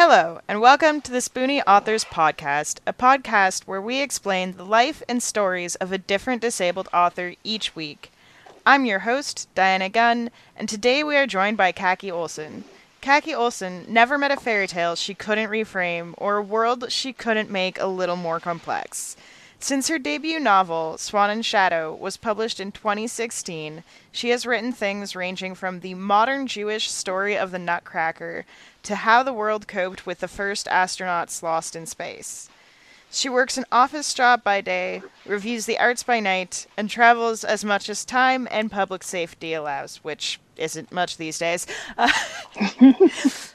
Hello, and welcome to the Spoonie Authors Podcast, a podcast where we explain the life and stories of a different disabled author each week. I'm your host, Diana Gunn, and today we are joined by Kaki Olsen. Kaki Olsen never met a fairy tale she couldn't reframe or a world she couldn't make a little more complex. Since her debut novel, Swan and Shadow, was published in 2016, she has written things ranging from the modern Jewish story of the Nutcracker to how the world coped with the first astronauts lost in space. She works an office job by day, reviews the arts by night, and travels as much as time and public safety allows, which isn't much these days. Uh,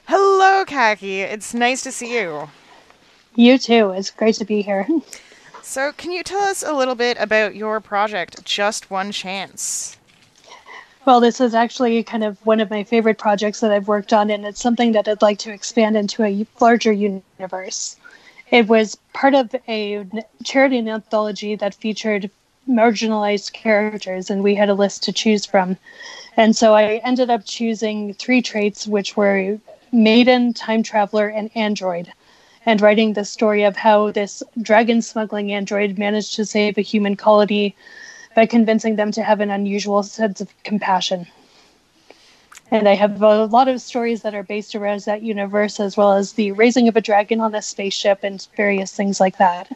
hello, Kaki. It's nice to see you. You too. It's great to be here. So, can you tell us a little bit about your project, Just One Chance? Well, this is actually kind of one of my favorite projects that I've worked on, and it's something that I'd like to expand into a larger universe. It was part of a charity anthology that featured marginalized characters, and we had a list to choose from. And so I ended up choosing three traits, which were maiden, time traveler, and android and writing the story of how this dragon smuggling android managed to save a human colony by convincing them to have an unusual sense of compassion. And I have a lot of stories that are based around that universe, as well as the raising of a dragon on a spaceship and various things like that.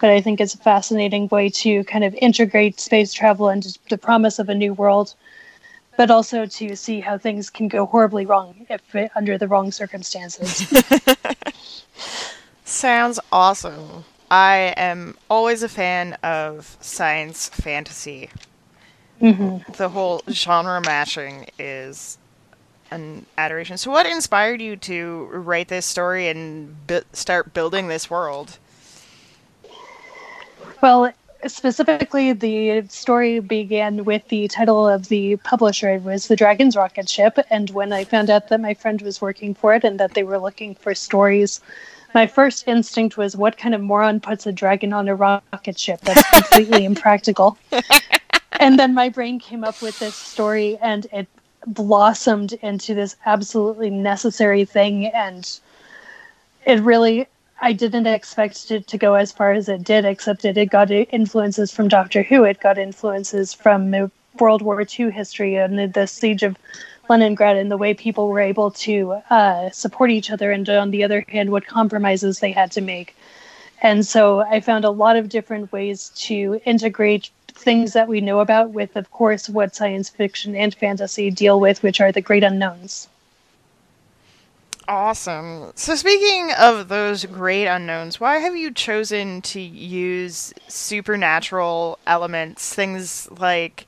But I think it's a fascinating way to kind of integrate space travel and the promise of a new world, but also to see how things can go horribly wrong if under the wrong circumstances. Sounds awesome. I am always a fan of science fantasy. Mm-hmm. The whole genre matching is an adoration. So, what inspired you to write this story and bi- start building this world? Well, specifically, the story began with the title of the publisher. It was The Dragon's Rocket Ship. And when I found out that my friend was working for it and that they were looking for stories my first instinct was what kind of moron puts a dragon on a rocket ship? That's completely impractical. And then my brain came up with this story and it blossomed into this absolutely necessary thing and it really i didn't expect it to go as far as it did except it, it got influences from doctor who. It got influences from world war ii history and the siege of Leningrad and the way people were able to uh, support each other, and on the other hand, what compromises they had to make. And so I found a lot of different ways to integrate things that we know about with, of course, what science fiction and fantasy deal with, which are the great unknowns. Awesome. So, speaking of those great unknowns, why have you chosen to use supernatural elements, things like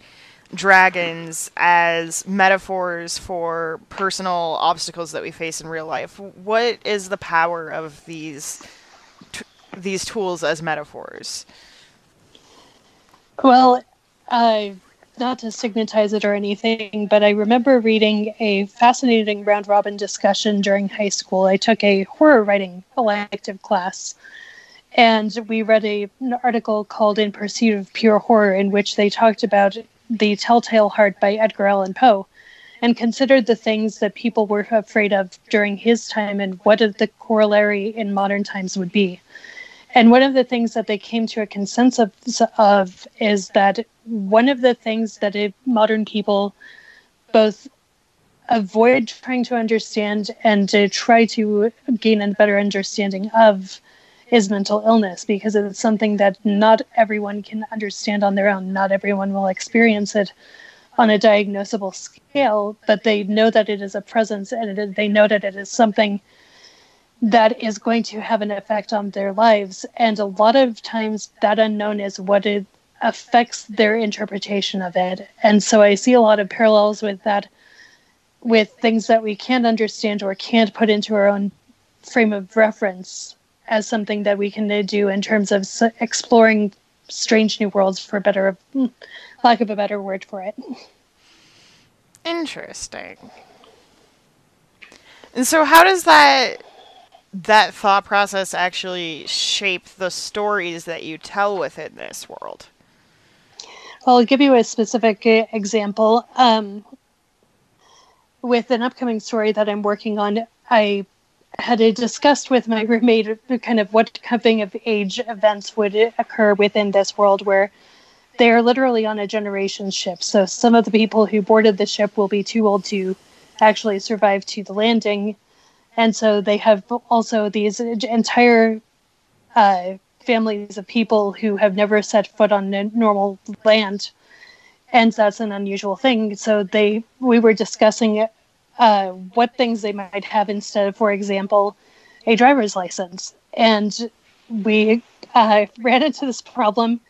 dragons as metaphors for personal obstacles that we face in real life. What is the power of these t- these tools as metaphors? Well, uh, not to stigmatize it or anything, but I remember reading a fascinating round robin discussion during high school. I took a horror writing elective class. And we read a, an article called In Pursuit of Pure Horror, in which they talked about the Telltale Heart by Edgar Allan Poe and considered the things that people were afraid of during his time and what the corollary in modern times would be. And one of the things that they came to a consensus of is that one of the things that modern people both avoid trying to understand and to try to gain a better understanding of is mental illness because it's something that not everyone can understand on their own. Not everyone will experience it on a diagnosable scale, but they know that it is a presence and they know that it is something that is going to have an effect on their lives. And a lot of times that unknown is what it affects their interpretation of it. And so I see a lot of parallels with that, with things that we can't understand or can't put into our own frame of reference as something that we can do in terms of exploring strange new worlds for better hmm, lack of a better word for it. Interesting. And so how does that that thought process actually shape the stories that you tell within this world? Well i'll give you a specific example. Um, with an upcoming story that i'm working on i had a discussed with my roommate kind of what coming of age events would occur within this world where they are literally on a generation ship. So some of the people who boarded the ship will be too old to actually survive to the landing. And so they have also these entire uh, families of people who have never set foot on normal land. And that's an unusual thing. So they, we were discussing uh, what things they might have instead of, for example, a driver's license. And we uh, ran into this problem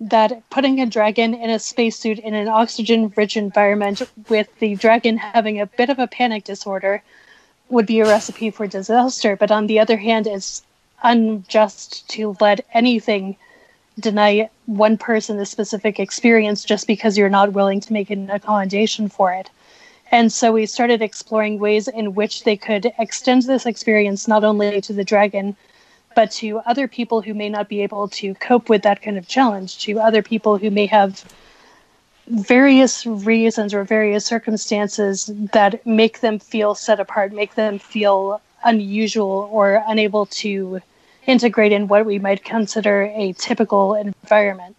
that putting a dragon in a spacesuit in an oxygen rich environment with the dragon having a bit of a panic disorder would be a recipe for disaster. But on the other hand, it's unjust to let anything deny one person a specific experience just because you're not willing to make an accommodation for it. And so we started exploring ways in which they could extend this experience not only to the dragon, but to other people who may not be able to cope with that kind of challenge, to other people who may have various reasons or various circumstances that make them feel set apart, make them feel unusual or unable to integrate in what we might consider a typical environment.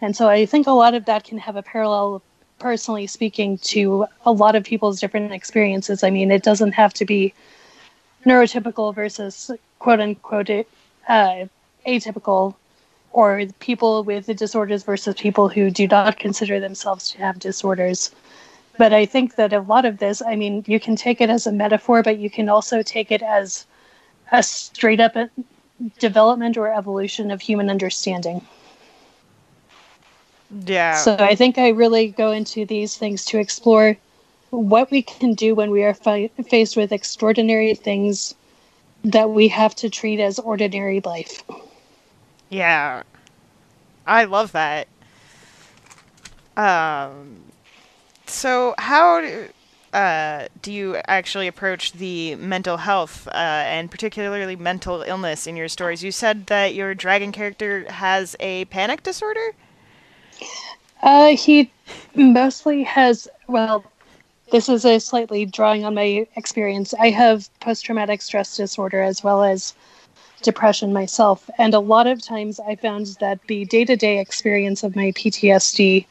And so I think a lot of that can have a parallel, personally speaking, to a lot of people's different experiences. I mean, it doesn't have to be neurotypical versus quote unquote uh, atypical or people with disorders versus people who do not consider themselves to have disorders. But I think that a lot of this, I mean, you can take it as a metaphor, but you can also take it as a straight up development or evolution of human understanding. Yeah. So I think I really go into these things to explore what we can do when we are fi- faced with extraordinary things that we have to treat as ordinary life. Yeah. I love that. Um so how do, uh, do you actually approach the mental health uh, and particularly mental illness in your stories? You said that your dragon character has a panic disorder? Uh, he mostly has, well, this is a slightly drawing on my experience. I have post traumatic stress disorder as well as depression myself. And a lot of times I found that the day to day experience of my PTSD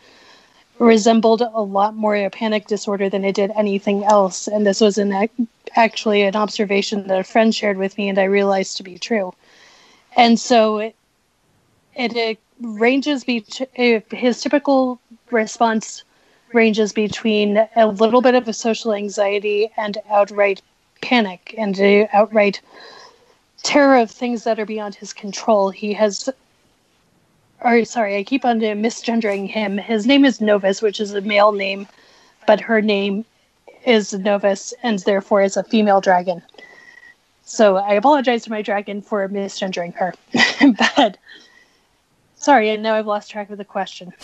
resembled a lot more a panic disorder than it did anything else. And this was an, actually an observation that a friend shared with me and I realized to be true. And so it, it, it ranges be his typical response ranges between a little bit of a social anxiety and outright panic and outright terror of things that are beyond his control. He has, or sorry, I keep on misgendering him. His name is Novus, which is a male name, but her name is Novus and therefore is a female dragon. So I apologize to my dragon for misgendering her. but sorry, I know I've lost track of the question.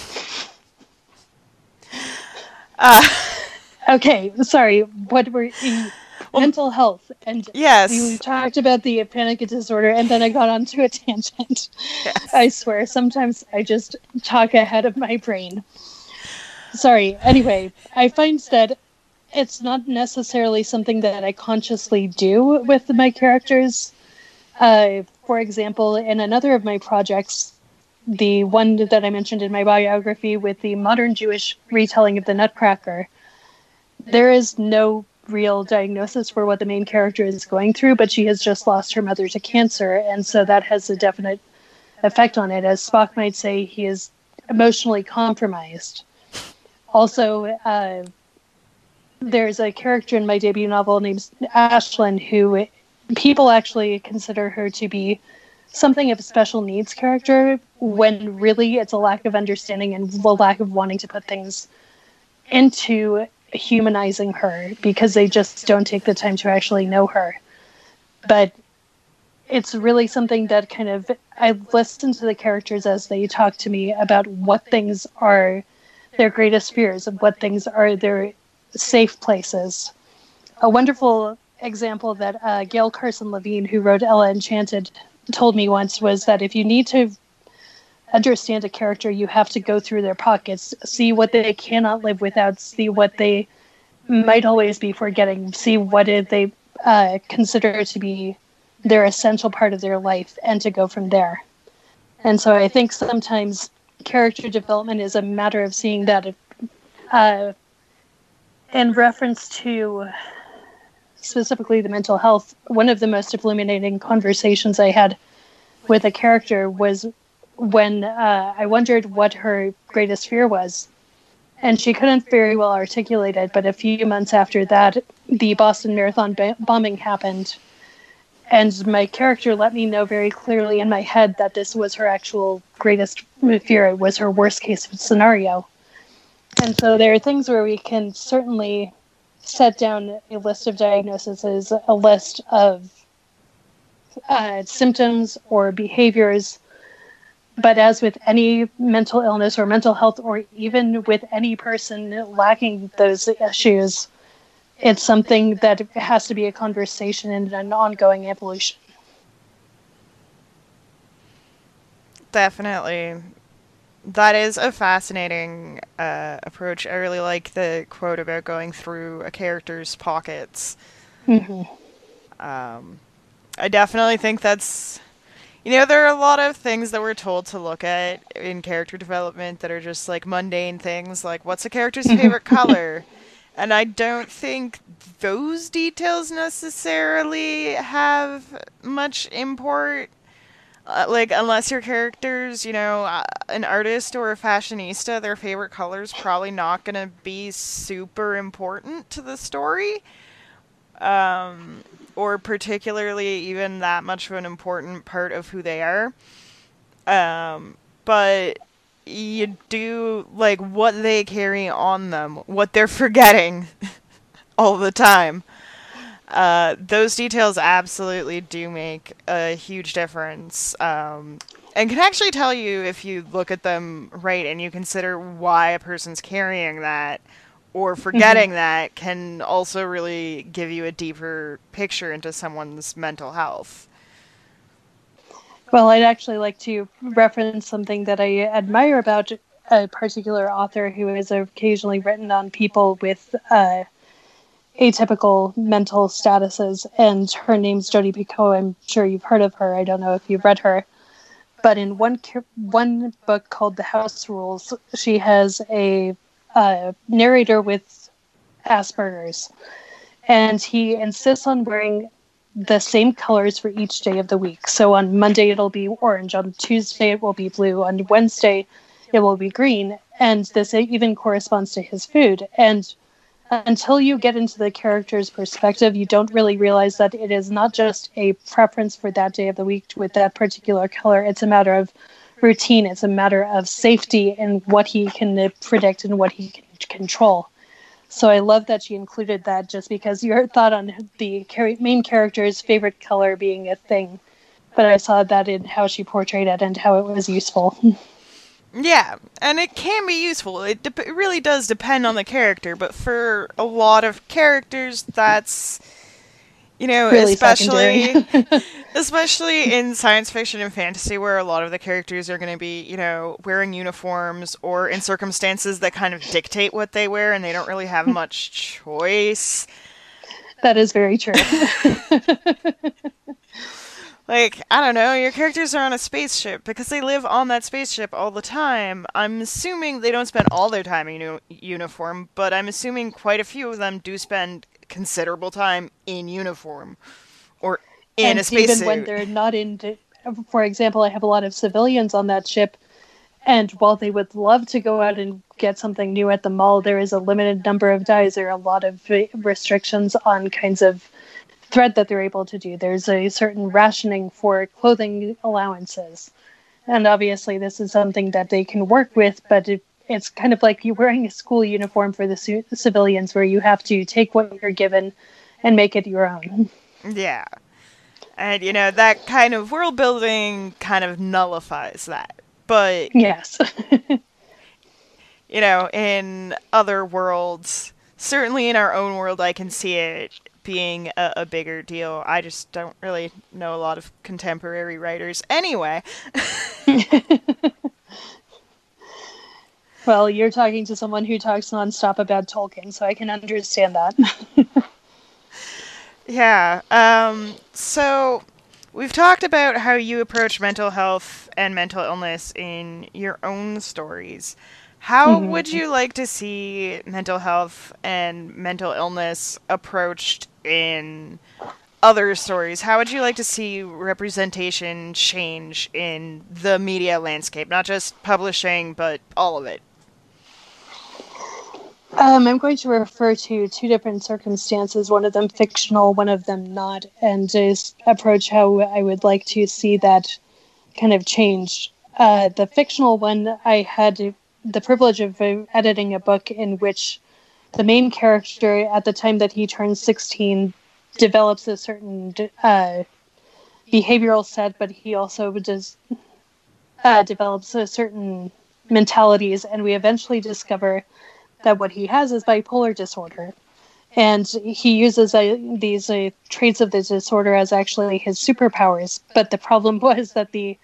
Uh, okay, sorry. What were you? Well, mental health and yes we talked about the panic disorder and then i got onto a tangent yes. i swear sometimes i just talk ahead of my brain sorry anyway i find that it's not necessarily something that i consciously do with my characters uh, for example in another of my projects the one that I mentioned in my biography with the modern Jewish retelling of the Nutcracker, there is no real diagnosis for what the main character is going through, but she has just lost her mother to cancer, and so that has a definite effect on it. As Spock might say, he is emotionally compromised. Also, uh, there's a character in my debut novel named Ashlyn who people actually consider her to be something of a special needs character when really it's a lack of understanding and the lack of wanting to put things into humanizing her because they just don't take the time to actually know her. But it's really something that kind of I listen to the characters as they talk to me about what things are their greatest fears and what things are their safe places. A wonderful example that uh, Gail Carson Levine, who wrote Ella Enchanted, told me once was that if you need to understand a character, you have to go through their pockets, see what they cannot live without, see what they might always be forgetting, see what they uh, consider to be their essential part of their life and to go from there. And so I think sometimes character development is a matter of seeing that uh, in reference to specifically the mental health, one of the most illuminating conversations I had with a character was when uh, I wondered what her greatest fear was. And she couldn't very well articulate it, but a few months after that, the Boston Marathon b- bombing happened. And my character let me know very clearly in my head that this was her actual greatest fear. It was her worst case scenario. And so there are things where we can certainly set down a list of diagnoses, a list of uh, symptoms or behaviors. But as with any mental illness or mental health, or even with any person lacking those issues, it's something that has to be a conversation and an ongoing evolution. Definitely. That is a fascinating uh, approach. I really like the quote about going through a character's pockets. Mm-hmm. Um, I definitely think that's. You know, there are a lot of things that we're told to look at in character development that are just like mundane things, like what's a character's favorite color? And I don't think those details necessarily have much import uh, like unless your character's you know uh, an artist or a fashionista their favorite color's probably not going to be super important to the story um, or particularly even that much of an important part of who they are. Um, but you do like what they carry on them what they're forgetting all the time uh, those details absolutely do make a huge difference. Um, and can actually tell you if you look at them right and you consider why a person's carrying that or mm-hmm. forgetting mm-hmm. that can also really give you a deeper picture into someone's mental health. Well, I'd actually like to reference something that I admire about a particular author who has occasionally written on people with uh, atypical mental statuses, and her name's Jodi Picoult. I'm sure you've heard of her. I don't know if you've read her, but in one one book called The House Rules, she has a narrator with Asperger's, and he insists on wearing the same colors for each day of the week. So on Monday it'll be orange, on Tuesday it will be blue, on Wednesday it will be green, and this even corresponds to his food and until you get into the character's perspective, you don't really realize that it is not just a preference for that day of the week with that particular color. It's a matter of routine. It's a matter of safety and what he can predict and what he can control. So I love that she included that just because your thought on the main character's favorite color being a thing. But I saw that in how she portrayed it and how it was useful. Yeah, and it can be useful. It, de- it really does depend on the character, but for a lot of characters, that's you know, really especially especially in science fiction and fantasy where a lot of the characters are going to be, you know, wearing uniforms or in circumstances that kind of dictate what they wear and they don't really have much choice. That is very true. like I don't know, your characters are on a spaceship because they live on that spaceship all the time. I'm assuming they don't spend all their time in uni- uniform, but I'm assuming quite a few of them do spend considerable time in uniform or in and a spacesuit. Even when they're not in, for example, I have a lot of civilians on that ship, and while they would love to go out and get something new at the mall, there is a limited number of days. There are a lot of restrictions on kinds of thread that they're able to do. There's a certain rationing for clothing allowances. And obviously, this is something that they can work with, but it, it's kind of like you're wearing a school uniform for the, c- the civilians, where you have to take what you're given and make it your own. Yeah. And, you know, that kind of world building kind of nullifies that. But. Yes. you know, in other worlds, certainly in our own world, I can see it being a, a, bigger deal. I just don't really know a lot of contemporary writers anyway. well, you're talking to someone who talks nonstop about Tolkien, so I can understand that. Yeah. Um, so we've talked about how you approach mental health and mental illness in your own stories. How Mhm. would you like to see mental health and mental illness approached in other stories? How would you like to see representation change in the media landscape? Not just publishing, but all of it. Um, I'm going to refer to two different circumstances, one of them fictional, one of them not, and just approach how I would like to see that kind of change. Uh, the fictional one, I had the privilege of editing a book in which the main character, at the time that he turns 16, develops a certain uh, behavioral set, but he also uh, develops a certain mentalities, and we eventually discover that what he has is bipolar disorder. And he uses uh, these uh, traits of the disorder as actually his superpowers. But the problem was that the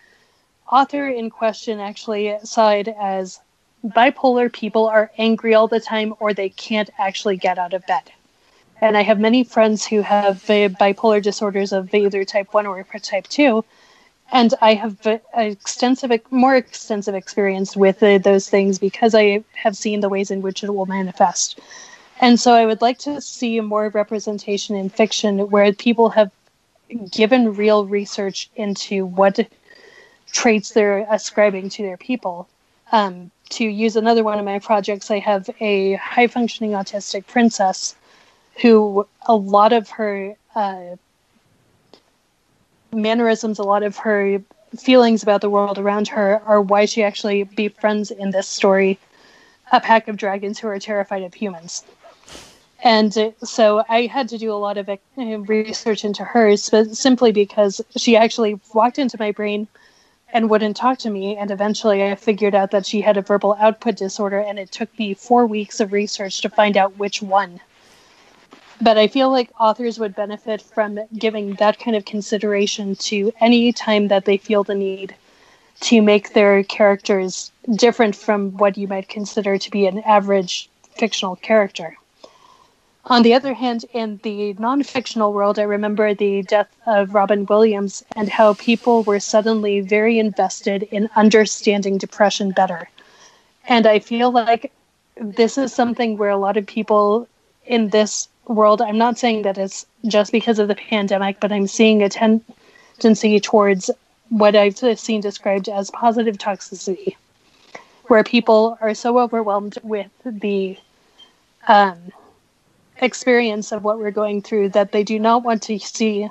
author in question actually saw it as bipolar people are angry all the time or they can't actually get out of bed. And I have many friends who have bipolar disorders of either type 1 or type 2 and I have extensive, more extensive experience with uh, those things because I have seen the ways in which it will manifest. And so I would like to see more representation in fiction where people have given real research into what traits they're ascribing to their people. Um, to use another one of my projects, I have a high functioning autistic princess who a lot of her uh, mannerisms, a lot of her feelings about the world around her are why she actually befriends in this story a pack of dragons who are terrified of humans. And uh, so I had to do a lot of uh, research into hers, but simply because she actually walked into my brain and wouldn't talk to me. And eventually I figured out that she had a verbal output disorder, and it took me four weeks of research to find out which one but I feel like authors would benefit from giving that kind of consideration to any time that they feel the need to make their characters different from what you might consider to be an average fictional character. On the other hand, in the non fictional world, I remember the death of Robin Williams and how people were suddenly very invested in understanding depression better. And I feel like this is something where a lot of people in this world, I'm not saying that it's just because of the pandemic, but I'm seeing a tendency towards what I've seen described as positive toxicity, where people are so overwhelmed with the um, experience of what we're going through that they do not want to see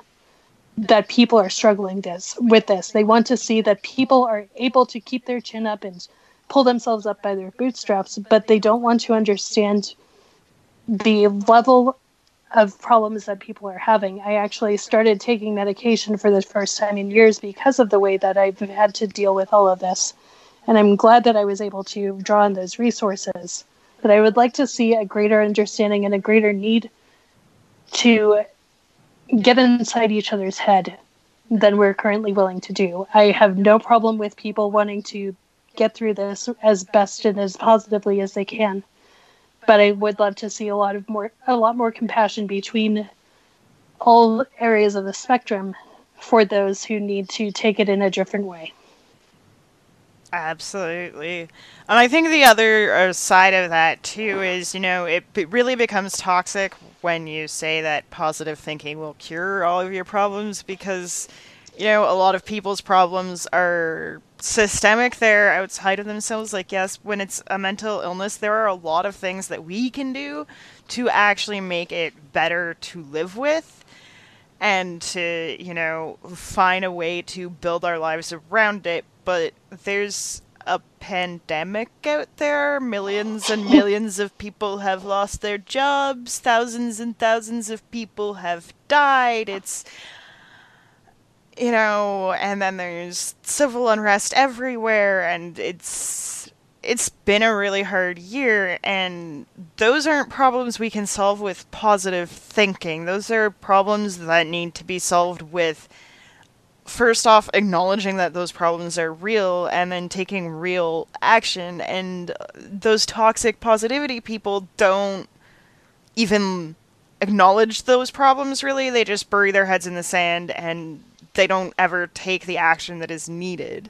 that people are struggling this with this. They want to see that people are able to keep their chin up and pull themselves up by their bootstraps, but they don't want to understand the level of problems that people are having. I actually started taking medication for the first time in years because of the way that I've had to deal with all of this. And I'm glad that I was able to draw on those resources. But I would like to see a greater understanding and a greater need to get inside each other's head than we're currently willing to do. I have no problem with people wanting to get through this as best and as positively as they can but I would love to see a lot of more a lot more compassion between all areas of the spectrum for those who need to take it in a different way. Absolutely. And I think the other uh, side of that too is, you know, it, it really becomes toxic when you say that positive thinking will cure all of your problems because, you know, a lot of people's problems are systemic. They're outside of themselves. Like yes when it's a mental illness there are a lot of things that we can do to actually make it better to live with and to you know find a way to build our lives around it. But there's a pandemic out there. Millions and millions of people have lost their jobs. Thousands and thousands of people have died. It's you know, and then there's civil unrest everywhere, and it's it's been a really hard year, and those aren't problems we can solve with positive thinking. Those are problems that need to be solved with first off acknowledging that those problems are real and then taking real action and those toxic positivity people don't even acknowledge those problems really. They just bury their heads in the sand and they don't ever take the action that is needed.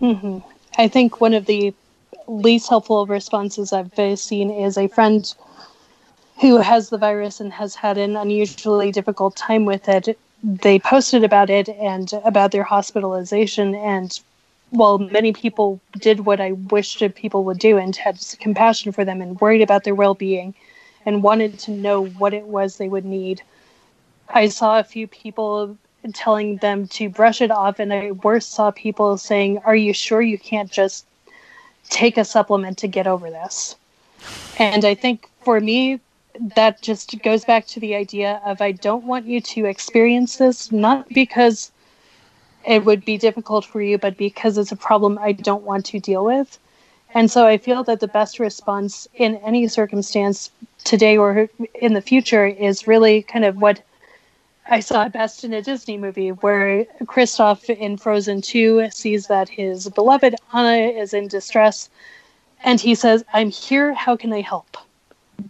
Mm-hmm. I think one of the least helpful responses I've seen is a friend who has the virus and has had an unusually difficult time with it. They posted about it and about their hospitalization. And while many people did what I wished people would do and had compassion for them and worried about their well being and wanted to know what it was they would need, I saw a few people telling them to brush it off. And I worse saw people saying, Are you sure you can't just take a supplement to get over this? And I think for me, that just goes back to the idea of I don't want you to experience this, not because it would be difficult for you, but because it's a problem I don't want to deal with. And so I feel that the best response in any circumstance today or in the future is really kind of what I saw best in a Disney movie where Kristoff in Frozen 2 sees that his beloved Anna is in distress and he says, I'm here, how can I help?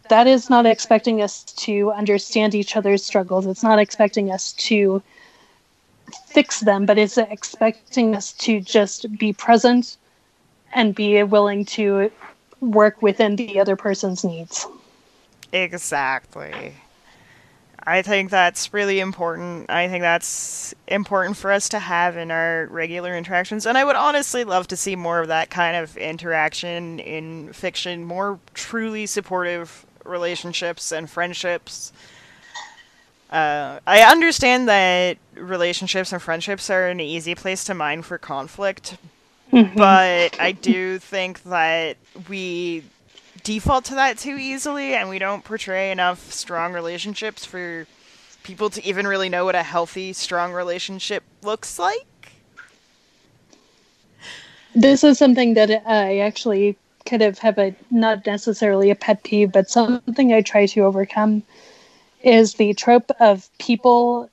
That is not expecting us to understand each other's struggles. It's not expecting us to fix them, but it's expecting us to just be present and be willing to work within the other person's needs. Exactly. I think that's really important. I think that's important for us to have in our regular interactions. And I would honestly love to see more of that kind of interaction in fiction, more truly supportive relationships and friendships. Uh, I understand that relationships and friendships are an easy place to mine for conflict, mm-hmm. but I do think that we default to that too easily, and we don't portray enough strong relationships for people to even really know what a healthy, strong relationship looks like. This is something that I actually kind of have a not necessarily a pet peeve, but something I try to overcome is the trope of people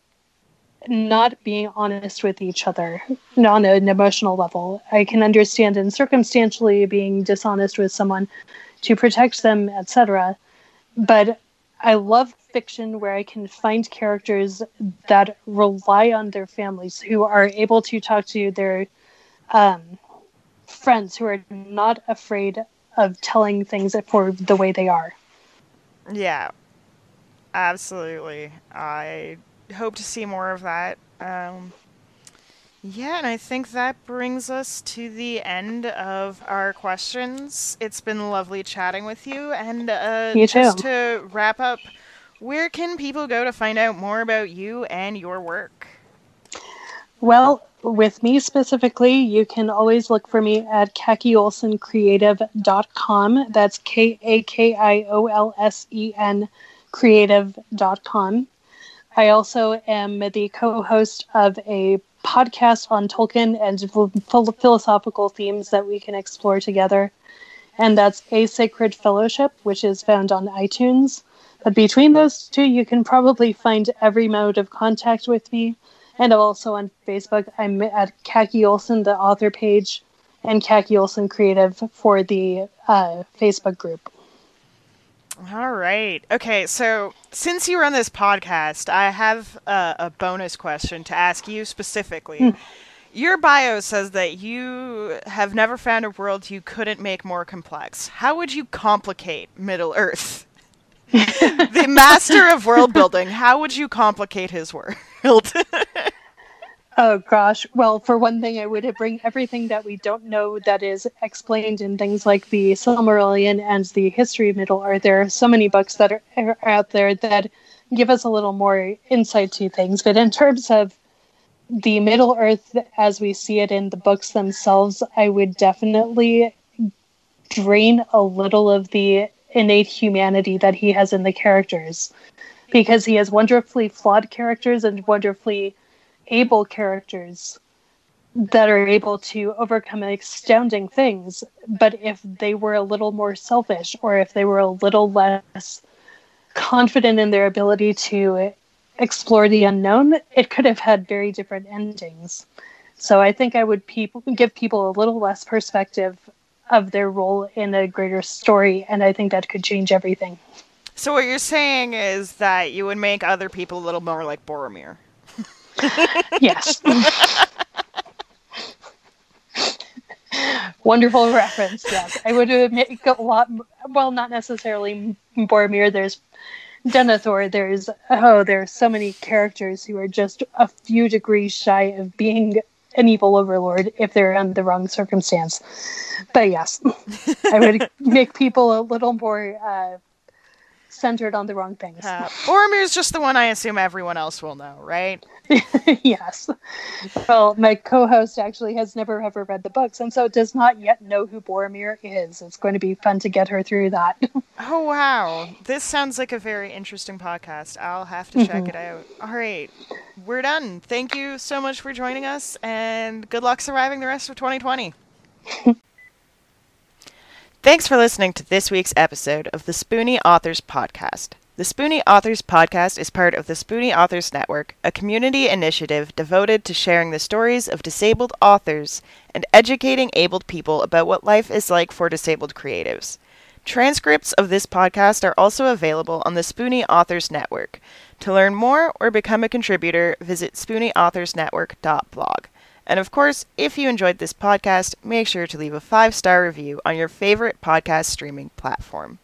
not being honest with each other on an emotional level. I can understand and circumstantially being dishonest with someone to protect them, etc. But I love fiction where I can find characters that rely on their families, who are able to talk to their um, friends, who are not afraid of telling things for the way they are. Yeah, absolutely. I hope to see more of that. Um, yeah, and I think that brings us to the end of our questions. It's been lovely chatting with you. And uh, you just to wrap up, where can people go to find out more about you and your work? Well, with me specifically, you can always look for me at kakiolsencreative.com. That's K A K I O L S E N creative.com. I also am the co host of a podcast on Tolkien and philosophical themes that we can explore together. And that's A Sacred Fellowship, which is found on iTunes. But between those two, you can probably find every mode of contact with me. And also on Facebook, I'm at Kaki Olsen, the author page, and Kaki Olsen Creative for the uh, Facebook group. All right. Okay, so since you run this podcast, I have a, a bonus question to ask you specifically. Mm. Your bio says that you have never found a world you couldn't make more complex. How would you complicate Middle Earth? the master of world building, how would you complicate his world? Oh gosh. Well, for one thing, I would bring everything that we don't know that is explained in things like the Silmarillion and the history of Middle Earth. There are so many books that are out there that give us a little more insight to things. But in terms of the Middle Earth as we see it in the books themselves, I would definitely drain a little of the innate humanity that he has in the characters because he has wonderfully flawed characters and wonderfully able characters that are able to overcome astounding things. But if they were a little more selfish, or if they were a little less confident in their ability to explore the unknown, it could have had very different endings. So I think I would give people a little less perspective of their role in a greater story, and I think that could change everything. So what you're saying is that you would make other people a little more like Boromir. Yes. Wonderful reference. Yes, I would make a lot. Well, not necessarily Boromir. There's Denethor. There's oh, there are so many characters who are just a few degrees shy of being an evil overlord if they're in the wrong circumstance. But yes, I would make people a little more uh, centered on the wrong things. Uh, Boromir's just the one I assume everyone else will know, right? yes. Well, my co-host actually has never ever read the books, and so does not yet know who Boromir is. It's going to be fun to get her through that. oh wow, this sounds like a very interesting podcast. I'll have to check mm-hmm. it out. All right, we're done. Thank you so much for joining us, and good luck surviving the rest of 2020. Thanks for listening to this week's episode of the Spoonie Authors Podcast. The Spoonie Authors Podcast is part of the Spoonie Authors Network, a community initiative devoted to sharing the stories of disabled authors and educating abled people about what life is like for disabled creatives. Transcripts of this podcast are also available on the Spoonie Authors Network. To learn more or become a contributor, visit spoonieauthorsnetwork.blog. And of course, if you enjoyed this podcast, make sure to leave a five star review on your favorite podcast streaming platform.